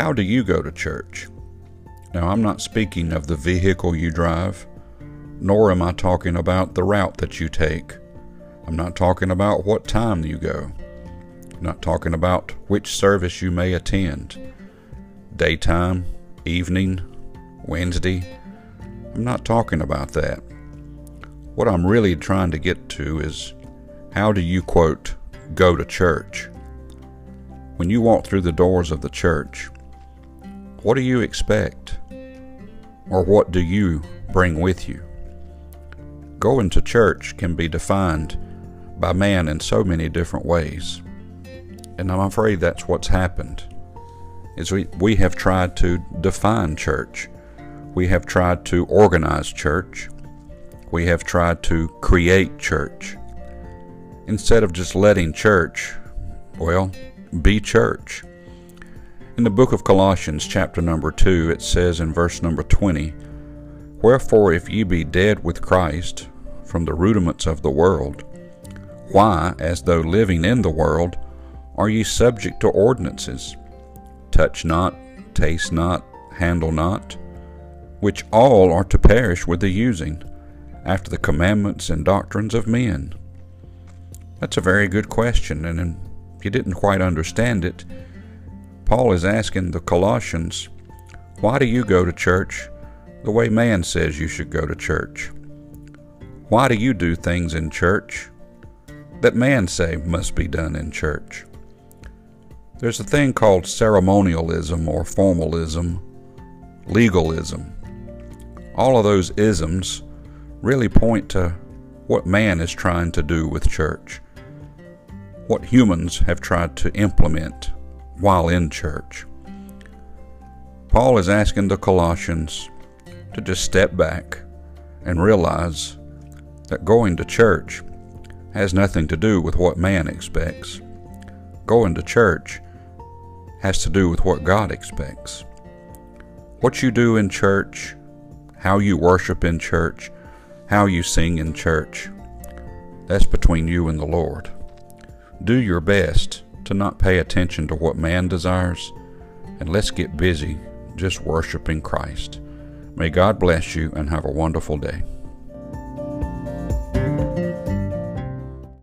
How do you go to church? Now, I'm not speaking of the vehicle you drive, nor am I talking about the route that you take. I'm not talking about what time you go. I'm not talking about which service you may attend daytime, evening, Wednesday. I'm not talking about that. What I'm really trying to get to is how do you, quote, go to church? When you walk through the doors of the church, what do you expect? Or what do you bring with you? Going to church can be defined by man in so many different ways. And I'm afraid that's what's happened. Is we, we have tried to define church. We have tried to organize church. We have tried to create church. Instead of just letting church, well, be church. In the book of Colossians, chapter number 2, it says in verse number 20, Wherefore, if ye be dead with Christ from the rudiments of the world, why, as though living in the world, are ye subject to ordinances? Touch not, taste not, handle not, which all are to perish with the using, after the commandments and doctrines of men? That's a very good question, and if you didn't quite understand it, Paul is asking the Colossians, Why do you go to church the way man says you should go to church? Why do you do things in church that man say must be done in church? There's a thing called ceremonialism or formalism, legalism. All of those isms really point to what man is trying to do with church what humans have tried to implement while in church. Paul is asking the Colossians to just step back and realize that going to church has nothing to do with what man expects. Going to church has to do with what God expects. What you do in church, how you worship in church, how you sing in church, that's between you and the Lord. Do your best to not pay attention to what man desires, and let's get busy just worshiping Christ. May God bless you and have a wonderful day.